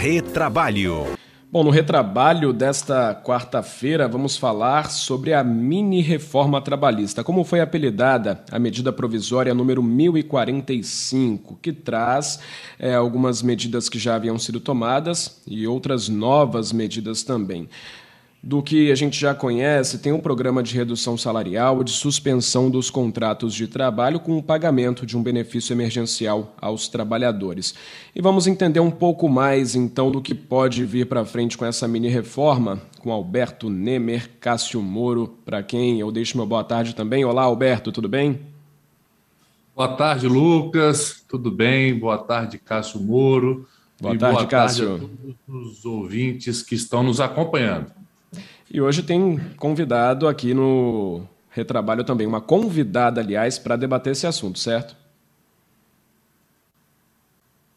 Retrabalho. Bom, no retrabalho desta quarta-feira, vamos falar sobre a mini reforma trabalhista, como foi apelidada a medida provisória número 1045, que traz é, algumas medidas que já haviam sido tomadas e outras novas medidas também do que a gente já conhece, tem um programa de redução salarial, de suspensão dos contratos de trabalho com o pagamento de um benefício emergencial aos trabalhadores. E vamos entender um pouco mais então do que pode vir para frente com essa mini reforma, com Alberto Nemer, Cássio Moro, para quem eu deixo meu boa tarde também. Olá, Alberto, tudo bem? Boa tarde, Lucas. Tudo bem? Boa tarde, Cássio Moro. Boa e tarde, boa Cássio. Tarde a todos os ouvintes que estão nos acompanhando. E hoje tem convidado aqui no Retrabalho também, uma convidada, aliás, para debater esse assunto, certo?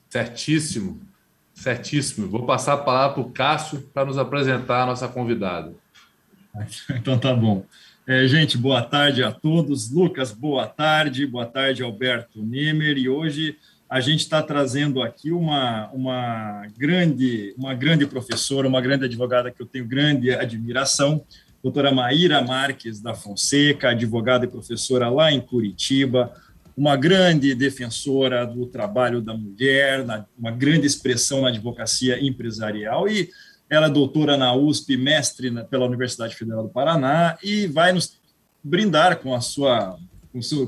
Certíssimo, certíssimo. Vou passar a palavra para o Cássio para nos apresentar a nossa convidada. Então tá bom. É, gente, boa tarde a todos. Lucas, boa tarde. Boa tarde, Alberto Nemer. E hoje a gente está trazendo aqui uma, uma, grande, uma grande professora, uma grande advogada que eu tenho grande admiração, doutora Maíra Marques da Fonseca, advogada e professora lá em Curitiba, uma grande defensora do trabalho da mulher, uma grande expressão na advocacia empresarial e ela é doutora na USP, mestre pela Universidade Federal do Paraná e vai nos brindar com a sua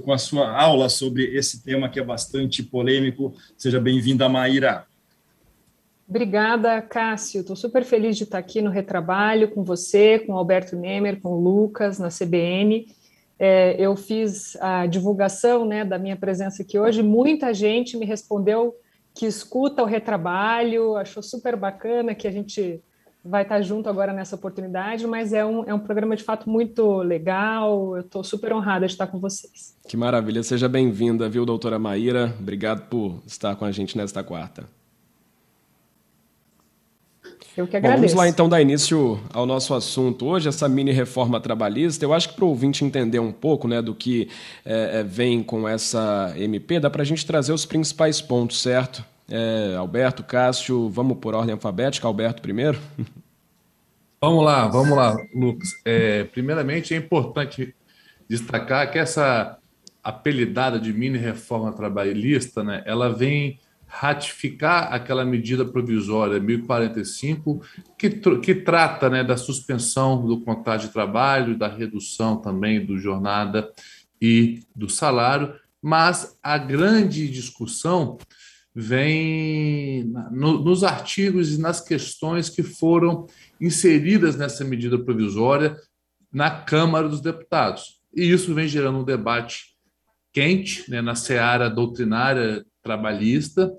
com, a sua aula sobre esse tema que é bastante polêmico. Seja bem-vinda, Maíra. Obrigada, Cássio. Estou super feliz de estar aqui no Retrabalho com você, com Alberto Nemer, com o Lucas, na CBN. É, eu fiz a divulgação né, da minha presença aqui hoje. Muita gente me respondeu que escuta o Retrabalho, achou super bacana que a gente vai estar junto agora nessa oportunidade, mas é um, é um programa de fato muito legal. Eu estou super honrada de estar com vocês. Que maravilha, seja bem-vinda, viu, doutora Maíra? Obrigado por estar com a gente nesta quarta. Eu que agradeço. Bom, vamos lá então dar início ao nosso assunto hoje, essa mini reforma trabalhista. Eu acho que para o ouvinte entender um pouco né, do que é, vem com essa MP, dá para a gente trazer os principais pontos, certo? É, Alberto, Cássio, vamos por ordem alfabética. Alberto primeiro. Vamos lá, vamos lá, Lucas. É, primeiramente, é importante destacar que essa apelidada de mini reforma trabalhista, né, ela vem ratificar aquela medida provisória 1045 que, que trata né, da suspensão do contrato de trabalho, da redução também do jornada e do salário, mas a grande discussão vem no, nos artigos e nas questões que foram inseridas nessa medida provisória na Câmara dos Deputados. E isso vem gerando um debate quente né, na seara doutrinária trabalhista,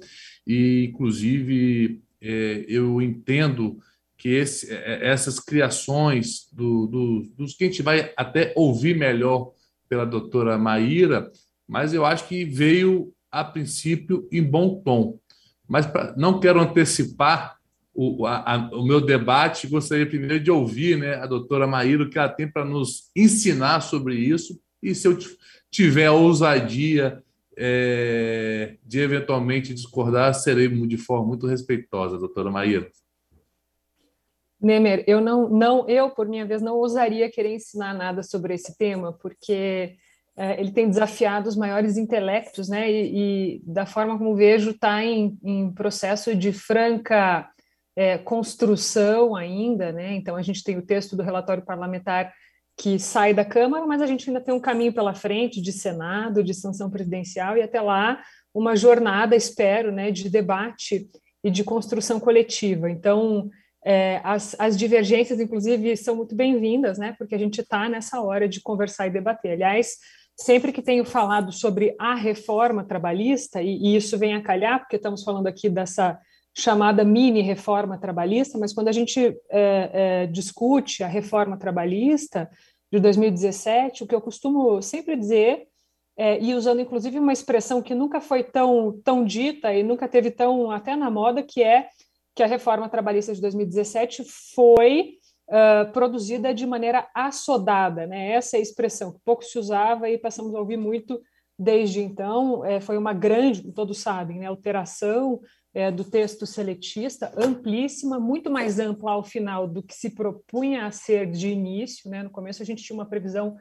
e, inclusive, é, eu entendo que esse, é, essas criações do, do, dos que a gente vai até ouvir melhor pela doutora Maíra, mas eu acho que veio a princípio, em bom tom. Mas pra, não quero antecipar o, a, o meu debate, gostaria primeiro de ouvir né, a doutora Maíra, o que ela tem para nos ensinar sobre isso, e se eu tiver a ousadia é, de eventualmente discordar, serei de forma muito respeitosa, doutora Maíra. Nemer, eu não, não, eu por minha vez não ousaria querer ensinar nada sobre esse tema, porque é, ele tem desafiado os maiores intelectos, né? E, e da forma como vejo, está em, em, processo de franca é, construção ainda, né? Então a gente tem o texto do relatório parlamentar que sai da Câmara, mas a gente ainda tem um caminho pela frente de Senado, de sanção presidencial e até lá uma jornada, espero, né, de debate e de construção coletiva. Então é, as, as, divergências, inclusive, são muito bem-vindas, né? Porque a gente está nessa hora de conversar e debater. Aliás, sempre que tenho falado sobre a reforma trabalhista, e, e, isso vem a calhar, porque estamos falando aqui dessa chamada mini reforma trabalhista, mas quando a gente é, é, discute a reforma trabalhista de 2017, o que eu costumo sempre dizer, é, e usando inclusive uma expressão que nunca foi tão, tão dita e nunca teve tão até na moda, que é que a reforma trabalhista de 2017 foi uh, produzida de maneira assodada, né? Essa é a expressão que pouco se usava e passamos a ouvir muito desde então, é, foi uma grande, todos sabem, né, alteração é, do texto seletista, amplíssima, muito mais ampla ao final do que se propunha a ser de início. Né? No começo, a gente tinha uma previsão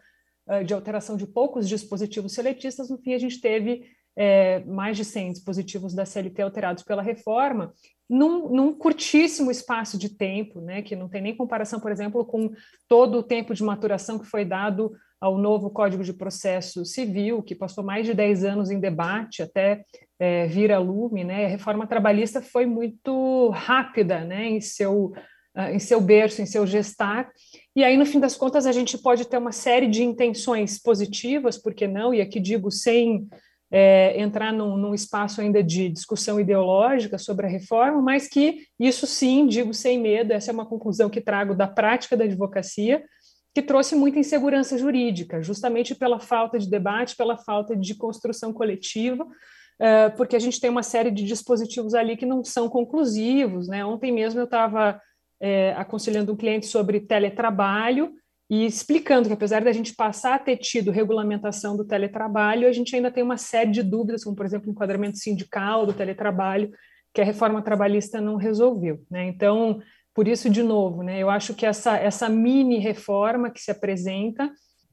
uh, de alteração de poucos dispositivos seletistas, no fim, a gente teve é, mais de 100 dispositivos da CLT alterados pela reforma, num, num, curtíssimo espaço de tempo, né, que não tem nem comparação, por exemplo, com todo o tempo de maturação que foi dado ao novo Código de Processo Civil, que passou mais de 10 anos em debate até é, vir a lume. Né, a reforma trabalhista foi muito rápida né, em, seu, uh, em seu berço, em seu gestar, e aí, no fim das contas, a gente pode ter uma série de intenções positivas, por que não? E aqui digo sem é, entrar num, num, espaço ainda de discussão ideológica sobre a reforma, mas que isso sim, digo sem medo, essa é uma conclusão que trago da prática da advocacia, que trouxe muita insegurança jurídica, justamente pela falta de debate, pela falta de construção coletiva, é, porque a gente tem uma série de dispositivos ali que não são conclusivos. Né? Ontem mesmo eu estava é, aconselhando um cliente sobre teletrabalho, e explicando que, apesar da gente passar a ter tido regulamentação do teletrabalho, a gente ainda tem uma série de dúvidas, como, por exemplo, o enquadramento sindical do teletrabalho, que a reforma trabalhista não resolveu. Né? Então, por isso, de novo, né, eu acho que essa, essa mini reforma que se apresenta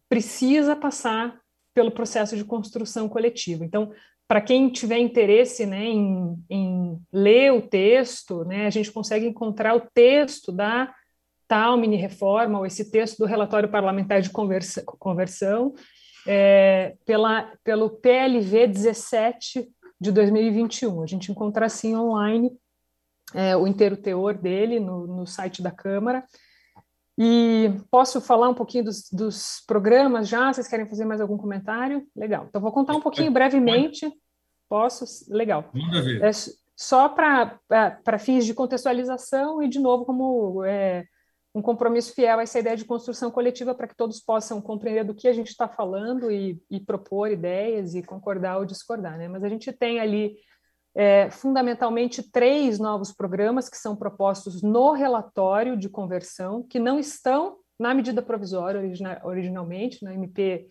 precisa passar pelo processo de construção coletiva. Então, para quem tiver interesse né, em, em ler o texto, né, a gente consegue encontrar o texto da tal mini-reforma ou esse texto do relatório parlamentar de conversa, conversão é, pela, pelo PLV 17 de 2021. A gente encontra assim online é, o inteiro teor dele no, no site da Câmara. E posso falar um pouquinho dos, dos, programas já? Vocês querem fazer mais algum comentário? Legal. Então, vou contar um pouquinho brevemente. Posso? Legal. Manda ver. É, só para fins de contextualização e, de novo, como é, um compromisso fiel a essa ideia de construção coletiva para que todos possam compreender do que a gente está falando e, e, propor ideias e concordar ou discordar. Né? Mas a gente tem ali é, fundamentalmente três novos programas que são propostos no relatório de conversão, que não estão na medida provisória originalmente, na MP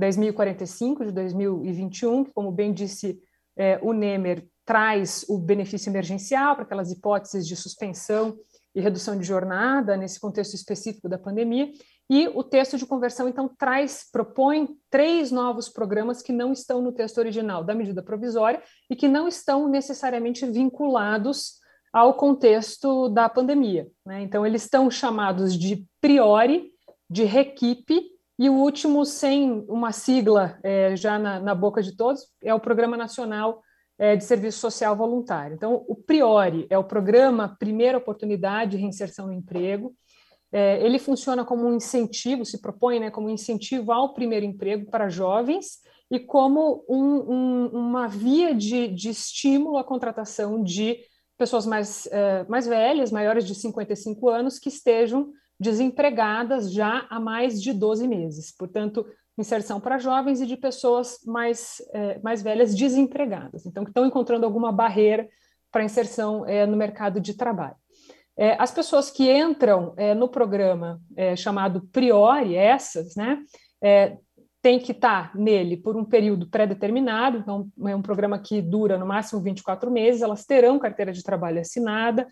10.045 de 2021, que, como bem disse é, o Nemer, traz o benefício emergencial para aquelas hipóteses de suspensão e redução de jornada nesse contexto específico da pandemia. E o texto de conversão, então, traz, propõe três novos programas que não estão no texto original da medida provisória e que não estão necessariamente vinculados ao contexto da pandemia. Né? Então, eles estão chamados de priori, de requipe, e o último, sem uma sigla é, já na, na boca de todos, é o Programa Nacional é, de serviço social voluntário. Então, o Priori é o programa Primeira Oportunidade de Reinserção no Emprego. É, ele funciona como um incentivo, se propõe né, como incentivo ao primeiro emprego para jovens e como um, um, uma via de, de, estímulo à contratação de pessoas mais, é, mais velhas, maiores de 55 anos, que estejam desempregadas já há mais de 12 meses. Portanto, inserção para jovens e de pessoas mais, é, mais velhas desempregadas, então que estão encontrando alguma barreira para inserção é, no mercado de trabalho. É, as pessoas que entram é, no programa é, chamado Priori, essas, né, é, tem que estar nele por um período pré-determinado, então é um programa que dura no máximo 24 meses, elas terão carteira de trabalho assinada,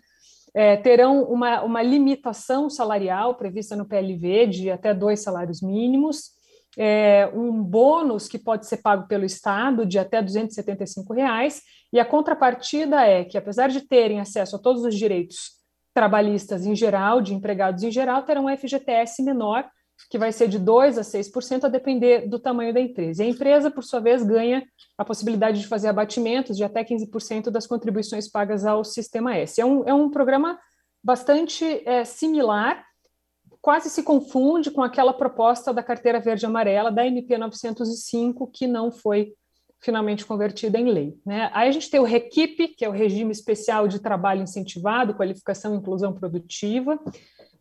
é, terão uma, uma limitação salarial prevista no PLV de até dois salários mínimos, é, um bônus que pode ser pago pelo Estado de até 275 reais, e a contrapartida é que, apesar de terem acesso a todos os direitos trabalhistas em geral, de empregados em geral, terão um FGTS menor, que vai ser de 2% a 6%, a depender do tamanho da empresa. E a empresa, por sua vez, ganha a possibilidade de fazer abatimentos de até 15% das contribuições pagas ao Sistema S. É um, é um programa bastante é, similar, quase se confunde com aquela proposta da carteira verde amarela da MP 905 que não foi finalmente convertida em lei. Né? Aí a gente tem o REQIP, que é o regime especial de trabalho incentivado, qualificação e inclusão produtiva.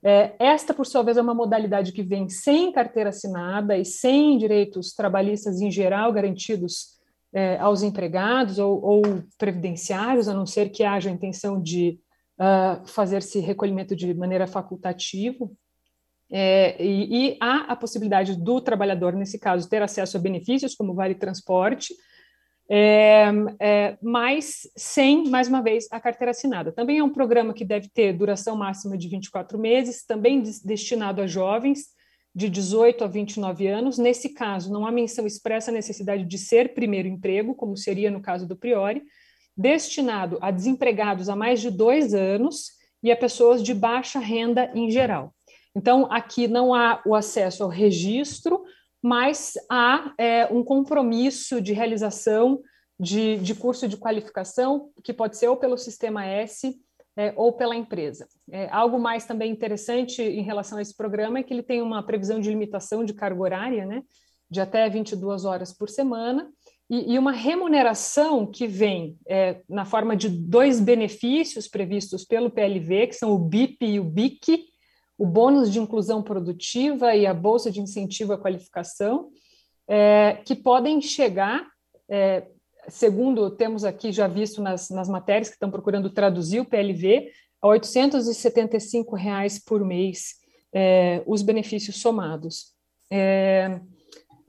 É, esta, por sua vez, é uma modalidade que vem sem carteira assinada e sem direitos trabalhistas em geral garantidos é, aos empregados ou, ou, previdenciários, a não ser que haja a intenção de uh, fazer-se recolhimento de maneira facultativa É, e, e, há a possibilidade do trabalhador, nesse caso, ter acesso a benefícios como vale transporte, é, é, mas sem, mais uma vez, a carteira assinada. Também é um programa que deve ter duração máxima de 24 meses, também destinado a jovens de 18 a 29 anos. Nesse caso, não há menção expressa à necessidade de ser primeiro emprego, como seria no caso do Priori, destinado a desempregados há mais de dois anos e a pessoas de baixa renda em geral. Então, aqui não há o acesso ao registro, mas há é, um compromisso de realização de, de, curso de qualificação, que pode ser ou pelo Sistema S é, ou pela empresa. É, algo mais também interessante em relação a esse programa é que ele tem uma previsão de limitação de carga horária, né, de até 22 horas por semana, e, e uma remuneração que vem é, na forma de dois benefícios previstos pelo PLV, que são o BIP e o BIC, o bônus de inclusão produtiva e a bolsa de incentivo à qualificação, é, que podem chegar, é, segundo temos aqui já visto nas, nas matérias que estão procurando traduzir o PLV, a 875 reais por mês é, os benefícios somados. É,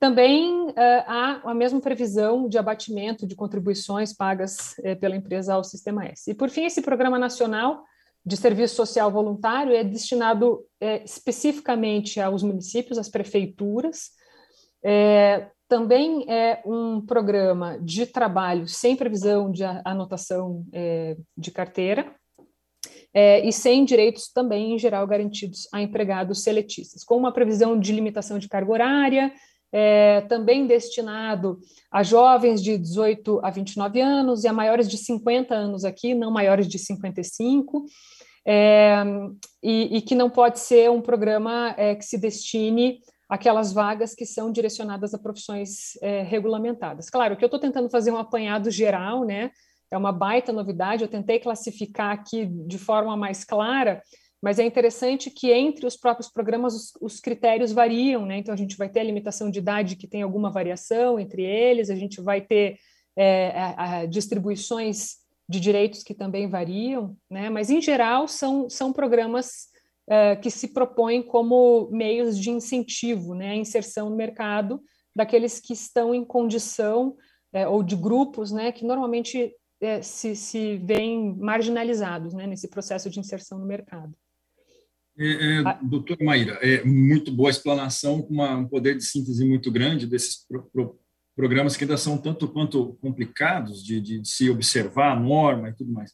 também é, há a mesma previsão de abatimento de contribuições pagas é, pela empresa ao Sistema S. E, por fim, esse programa nacional de serviço social voluntário é destinado é, especificamente aos municípios, às prefeituras. É, também é um programa de trabalho sem previsão de anotação é, de carteira é, e sem direitos também, em geral, garantidos a empregados seletistas, com uma previsão de limitação de carga horária, é, também destinado a jovens de 18 a 29 anos e a maiores de 50 anos aqui, não maiores de 55, é, e, e, que não pode ser um programa é, que se destine aquelas vagas que são direcionadas a profissões é, regulamentadas. Claro que eu estou tentando fazer um apanhado geral, né? É uma baita novidade. Eu tentei classificar aqui de forma mais clara, mas é interessante que entre os próprios programas os, os, critérios variam, né? Então a gente vai ter a limitação de idade que tem alguma variação entre eles, a gente vai ter é, a, a distribuições de direitos que também variam, né? Mas em geral são, são programas uh, que se propõem como meios de incentivo, né? A inserção no mercado daqueles que estão em condição uh, ou de grupos, né? Que normalmente uh, se, se veem marginalizados, né? Nesse processo de inserção no mercado. É, é, doutora Maíra, é muito boa explanação, com um poder de síntese muito grande desses pro, pro, programas que ainda são tanto quanto complicados de, de se observar a norma e tudo mais.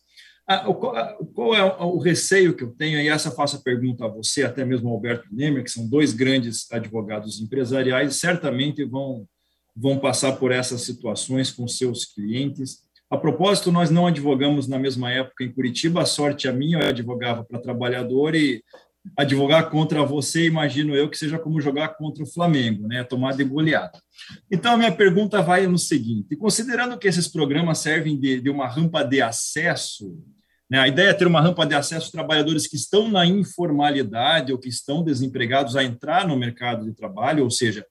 Ah, o, qual é o receio que eu tenho, e essa faço a pergunta a você, até mesmo ao Alberto Nemer, que são dois grandes advogados empresariais, certamente vão, vão passar por essas situações com seus clientes. A propósito, nós não advogamos na mesma época em Curitiba, a sorte a minha, eu advogava para trabalhador e advogar contra você, imagino eu, que seja como jogar contra o Flamengo, né? Tomar de goleada. Então, a minha pergunta vai no seguinte: considerando que esses programas servem de, de uma rampa de acesso, né? a ideia é ter uma rampa de acesso aos trabalhadores que estão na informalidade ou que estão desempregados a entrar no mercado de trabalho, ou seja,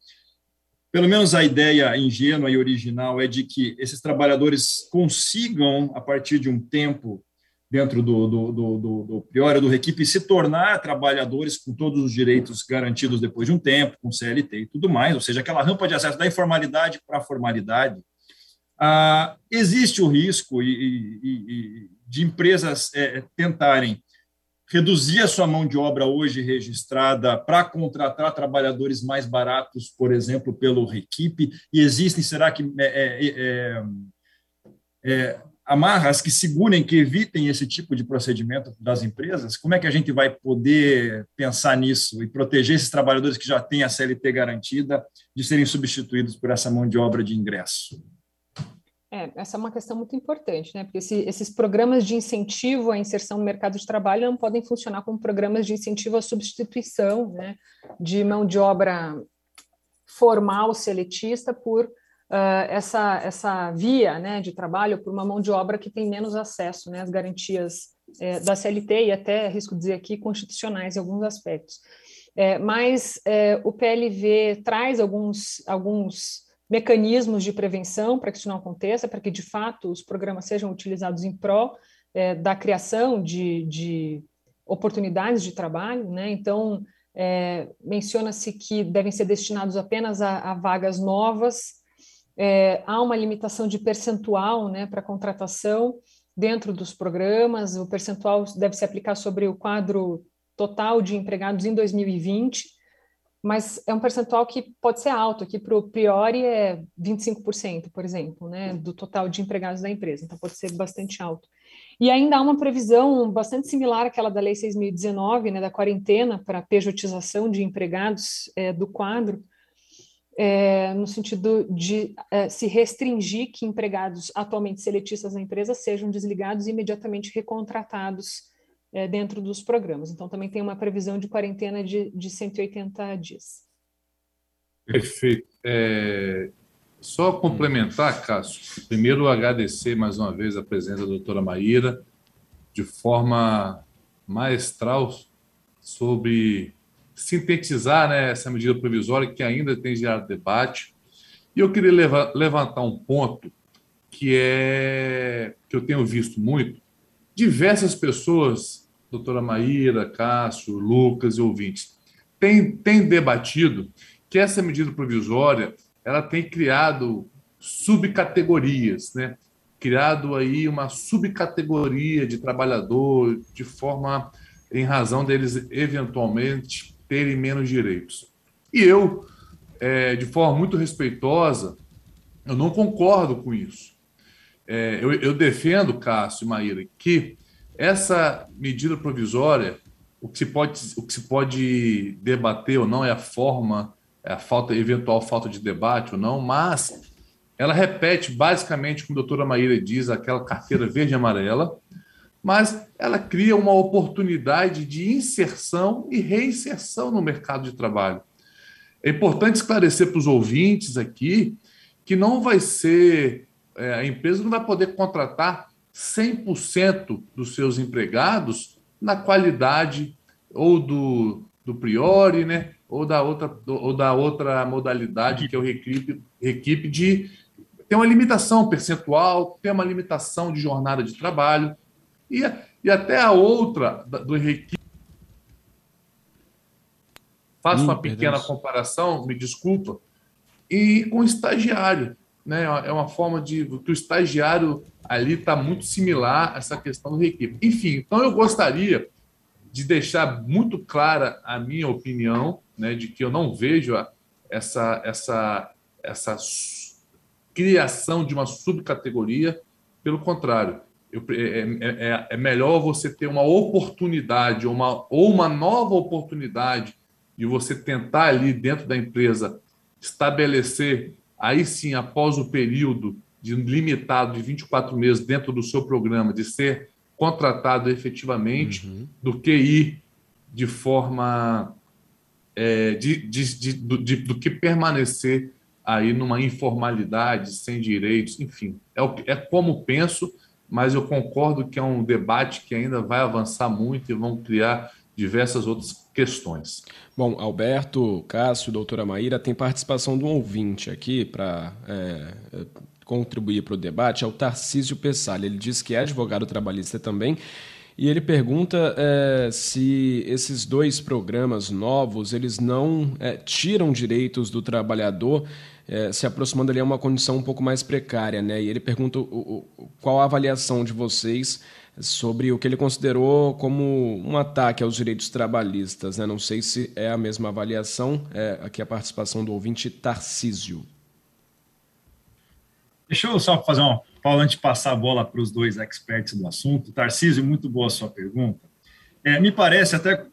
pelo menos a ideia ingênua e original é de que esses trabalhadores consigam, a partir de um tempo, dentro do, do, do, do, do do Requipe, se tornar trabalhadores com todos os direitos garantidos depois de um tempo, com CLT e tudo mais, ou seja, aquela rampa de acesso da informalidade para a formalidade. Ah, existe o risco e, e, e de empresas é, tentarem reduzir a sua mão de obra hoje registrada para contratar trabalhadores mais baratos, por exemplo, pelo Requipe, e existem, será que é, é, é, amarras que segurem, que evitem esse tipo de procedimento das empresas? Como é que a gente vai poder pensar nisso e proteger esses trabalhadores que já têm a CLT garantida de serem substituídos por essa mão de obra de ingresso? É, essa é uma questão muito importante, né? Porque esse, esses programas de incentivo à inserção no mercado de trabalho não podem funcionar como programas de incentivo à substituição, né? De mão de obra formal seletista por uh, essa, essa via né, de trabalho por uma mão de obra que tem menos acesso né, às garantias é, da CLT e até, risco dizer aqui, constitucionais em alguns aspectos. É, mas é, o PLV traz alguns, alguns mecanismos de prevenção para que isso não aconteça, para que, de fato, os programas sejam utilizados em pró da criação de, de oportunidades de trabalho. Né? Então, é, menciona-se que devem ser destinados apenas a, a vagas novas, é, há uma limitação de percentual né, para contratação dentro dos programas, o percentual deve se aplicar sobre o quadro total de empregados em 2020, mas é um percentual que pode ser alto, aqui para o Priori é 25%, por exemplo, né, do total de empregados da empresa, então pode ser bastante alto. E ainda há uma previsão bastante similar àquela da Lei 6.019, né, da quarentena para pejotização de empregados é, do quadro, é, no sentido de é, se restringir que empregados atualmente seletistas na empresa sejam desligados e imediatamente recontratados é, dentro dos programas. Então, também tem uma previsão de quarentena de, de 180 dias. Perfeito. É, só complementar, Cássio, primeiro agradecer mais uma vez a presença da doutora Maíra, de forma maestral, sobre sintetizar né, essa medida provisória que ainda tem gerado debate. E eu queria levar, levantar um ponto que é que eu tenho visto muito. Diversas pessoas, doutora Maíra, Cássio, Lucas e ouvintes, têm, têm debatido que essa medida provisória ela tem criado subcategorias, né? criado aí uma subcategoria de trabalhador de forma em razão deles eventualmente terem menos direitos. E eu, é, de forma muito respeitosa, eu não concordo com isso. É, eu, eu, defendo, Cássio e Maíra, que essa medida provisória, o que se pode, o que se pode debater ou não é a forma é a falta, eventual falta de debate ou não, mas ela repete basicamente, como a doutora Maíra diz, aquela carteira verde e amarela, mas ela cria uma oportunidade de inserção e reinserção no mercado de trabalho. É importante esclarecer para os ouvintes aqui que não vai ser, é, a empresa não vai poder contratar 100% dos seus empregados na qualidade ou do, do priori, né, ou da outra, ou da outra modalidade, que é o equipe, equipe de. Tem uma limitação percentual, tem uma limitação de jornada de trabalho, e, e até a outra do equipe. Faço hum, uma pequena comparação, me desculpa, e com o estagiário. Né? É uma forma de que o estagiário ali está muito similar a essa questão do equipe. Enfim, então eu gostaria de deixar muito clara a minha opinião, né, de que eu não vejo essa, essa, essa criação de uma subcategoria, pelo contrário, eu, é, é, é, é, melhor você ter uma oportunidade ou uma, ou uma nova oportunidade de você tentar ali dentro da empresa estabelecer, aí sim, após o período de limitado de 24 meses dentro do seu programa, de ser contratado efetivamente uhum. do que ir de forma é, de, de, de, do, de, do que permanecer aí numa informalidade, sem direitos, enfim. É, o, é como penso, mas eu concordo que é um debate que ainda vai avançar muito e vão criar diversas outras questões. Bom, Alberto, Cássio, doutora Maíra, tem participação de um ouvinte aqui para é, contribuir para o debate é o Tarcísio Pessalha. Ele diz que é advogado trabalhista também e ele pergunta é, se esses dois programas novos eles não é, tiram direitos do trabalhador, é, se aproximando ali a uma condição um pouco mais precária, né? E ele pergunta o, o, qual a avaliação de vocês sobre o que ele considerou como um ataque aos direitos trabalhistas, né? Não sei se é a mesma avaliação. É, aqui a participação do ouvinte Tarcísio. Deixa eu só fazer uma. Paulo, antes de passar a bola para os dois experts do assunto. Tarcísio, muito boa a sua pergunta. É, me parece, até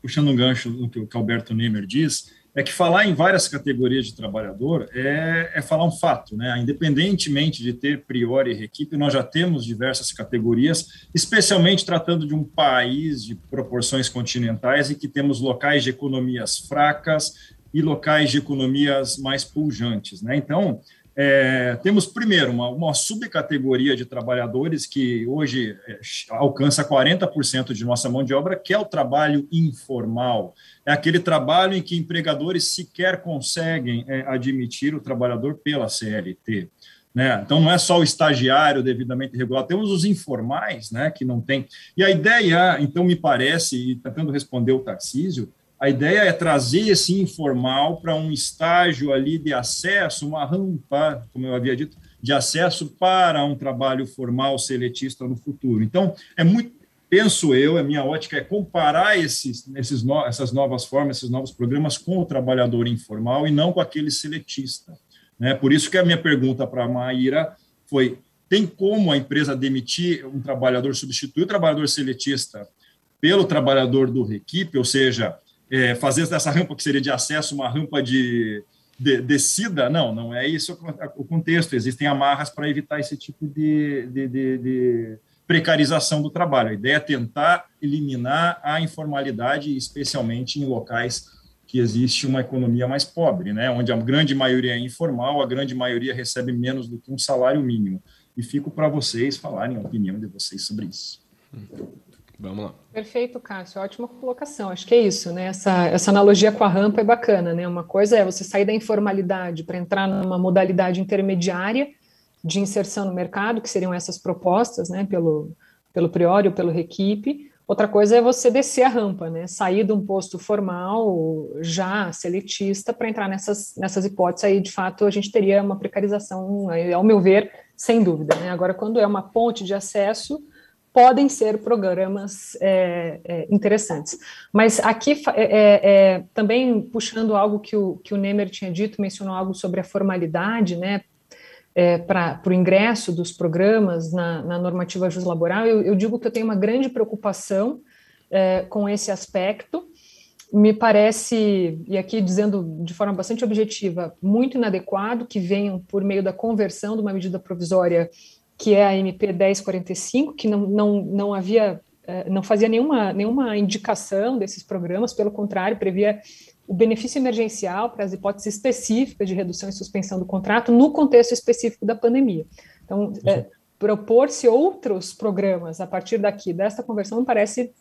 puxando um gancho do que o Alberto Neymer diz, é que falar em várias categorias de trabalhador é, é, falar um fato, né? Independentemente de ter priori e equipe, nós já temos diversas categorias, especialmente tratando de um país de proporções continentais e que temos locais de economias fracas e locais de economias mais pujantes, né? Então, é, temos, primeiro, uma, uma, subcategoria de trabalhadores que hoje é, alcança 40% de nossa mão de obra, que é o trabalho informal. É aquele trabalho em que empregadores sequer conseguem é, admitir o trabalhador pela CLT. Né? Então, não é só o estagiário devidamente regulado, temos os informais, né, que não tem. E a ideia, então, me parece, e tentando responder o Tarcísio, a ideia é trazer esse informal para um estágio ali de acesso, uma rampa, como eu havia dito, de acesso para um trabalho formal seletista no futuro. Então, é muito, penso eu, a minha ótica é comparar esses, esses no, essas novas formas, esses novos programas com o trabalhador informal e não com aquele seletista. Né? Por isso que a minha pergunta para a Maíra foi, tem como a empresa demitir um trabalhador, substituir o trabalhador seletista pelo trabalhador do Requipe, ou seja, é, fazer dessa rampa que seria de acesso uma rampa de, de descida? Não, não é isso o contexto. Existem amarras para evitar esse tipo de, de, de, precarização do trabalho. A ideia é tentar eliminar a informalidade, especialmente em locais que existe uma economia mais pobre, né? onde a grande maioria é informal, a grande maioria recebe menos do que um salário mínimo. E fico para vocês falarem a opinião de vocês sobre isso. Vamos lá. Perfeito, Cássio. Ótima colocação. Acho que é isso, né? Essa, essa analogia com a rampa é bacana, né? Uma coisa é você sair da informalidade para entrar numa modalidade intermediária de inserção no mercado, que seriam essas propostas, né? Pelo, pelo Priori ou pelo Requipe. Outra coisa é você descer a rampa, né? Sair de um posto formal já seletista para entrar nessas, nessas hipóteses aí, de fato, a gente teria uma precarização, ao meu ver, sem dúvida. Né? Agora, quando é uma ponte de acesso, podem ser programas é, é, interessantes. Mas aqui, é, é, é, também puxando algo que o, que o Nemer tinha dito, mencionou algo sobre a formalidade, né, é, para o ingresso dos programas na, na normativa laboral, eu, eu, digo que eu tenho uma grande preocupação com esse aspecto, me parece, e aqui dizendo de forma bastante objetiva, muito inadequado que venham por meio da conversão de uma medida provisória que é a MP 1045, que não, não, não havia, eh, não fazia nenhuma, nenhuma indicação desses programas, pelo contrário, previa o benefício emergencial para as hipóteses específicas de redução e suspensão do contrato no contexto específico da pandemia. Então, é, propor-se outros programas a partir daqui, desta conversão, parece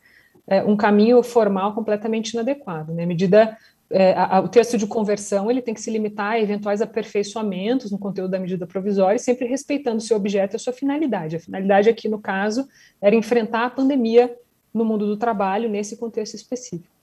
é, um caminho formal completamente inadequado. Né? medida é, a, o texto de conversão ele tem que se limitar a eventuais aperfeiçoamentos no conteúdo da medida provisória, sempre respeitando seu objeto e a sua finalidade. A finalidade aqui, no caso, era enfrentar a pandemia no mundo do trabalho, nesse contexto específico.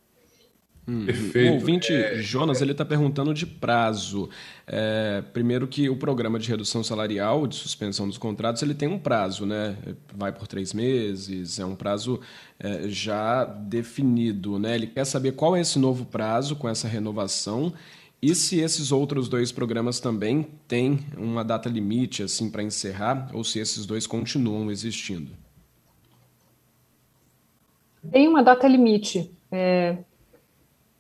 Hum, Perfeito. O ouvinte é... Jonas ele está perguntando de prazo. É, primeiro que o programa de redução salarial, de suspensão dos contratos, ele tem um prazo, né? Vai por três meses, é um prazo é, já definido, né? Ele quer saber qual é esse novo prazo com essa renovação e se esses outros dois programas também têm uma data limite assim para encerrar ou se esses dois continuam existindo. Tem uma data limite. É,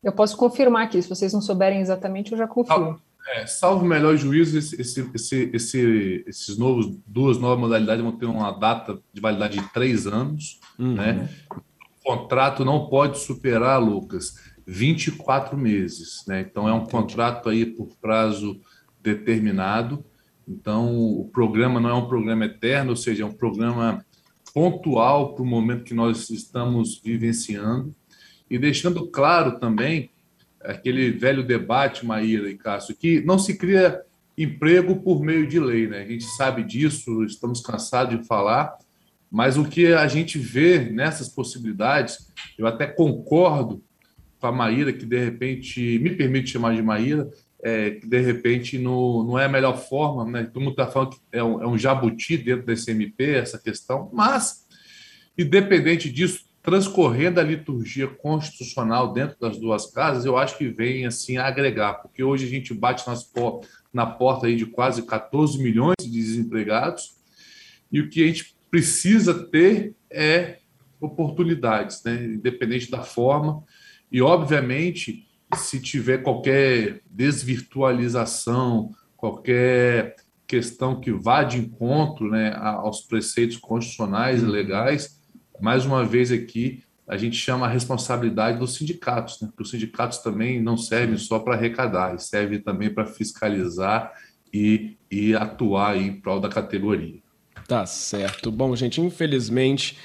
eu posso confirmar aqui, se vocês não souberem exatamente, eu já confirmo. É, salvo o melhor juízo, esse, esse, esse, esses novos duas novas modalidades vão ter uma data de validade de três anos. Uhum. Né? O contrato não pode superar, Lucas, 24 meses. Né? Então, é um Entendi. contrato aí por prazo determinado. Então, o programa não é um programa eterno, ou seja, é um programa pontual para o momento que nós estamos vivenciando e deixando claro também aquele velho debate, Maíra e Cássio, que não se cria emprego por meio de lei, né? A gente sabe disso, estamos cansados de falar, mas o que a gente vê nessas possibilidades, eu até concordo com a Maíra, que de repente, me permite chamar de Maíra, é, que de repente não, não é a melhor forma, né? Todo mundo está falando que é um, é um jabuti dentro da SMP, essa questão, mas, independente disso, transcorrendo a liturgia constitucional dentro das duas casas, eu acho que vem assim agregar, porque hoje a gente bate nas, na porta aí de quase 14 milhões de desempregados, e o que a gente precisa ter é oportunidades, né? independente da forma, e obviamente, se tiver qualquer desvirtualização, qualquer questão que vá de encontro né, aos preceitos constitucionais e legais, mais uma vez aqui, a gente chama a responsabilidade dos sindicatos, né? porque os sindicatos também não servem só para arrecadar, servem também para fiscalizar e, e atuar em prol da categoria. Tá certo. Bom, gente, infelizmente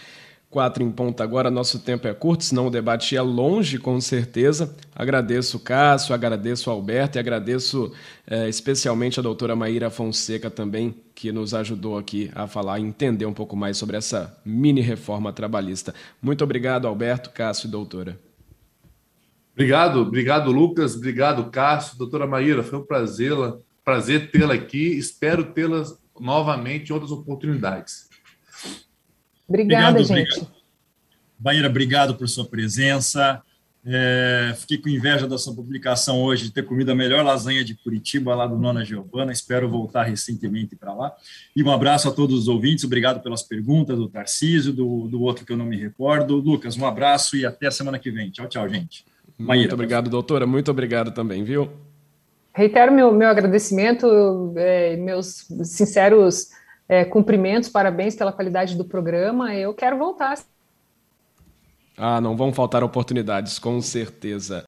quatro em ponta agora, nosso tempo é curto, senão o debate é longe, com certeza. Agradeço o Cássio, agradeço o Alberto e agradeço é, especialmente a doutora Maíra Fonseca também, que nos ajudou aqui a falar e entender um pouco mais sobre essa mini reforma trabalhista. Muito obrigado, Alberto, Cássio e doutora. Obrigado, obrigado, Lucas. Obrigado, Cássio. Doutora Maíra, foi um prazer, prazer tê-la aqui. Espero tê-la novamente em outras oportunidades. Obrigada, obrigado, gente. Obrigado. Maíra, obrigado por sua presença. É, fiquei com inveja da sua publicação hoje de ter comido a melhor lasanha de Curitiba, lá do Nona Giovana. Espero voltar recentemente para lá. E um abraço a todos os ouvintes. Obrigado pelas perguntas do Tarcísio, do, do outro que eu não me recordo. Lucas, um abraço e até a semana que vem. Tchau, tchau, gente. Maíra, Muito obrigado, doutora. Muito obrigado também, viu? Reitero meu, meu agradecimento, é, meus sinceros é, cumprimentos, parabéns pela qualidade do programa. Eu quero voltar ah, não vão faltar oportunidades, com certeza.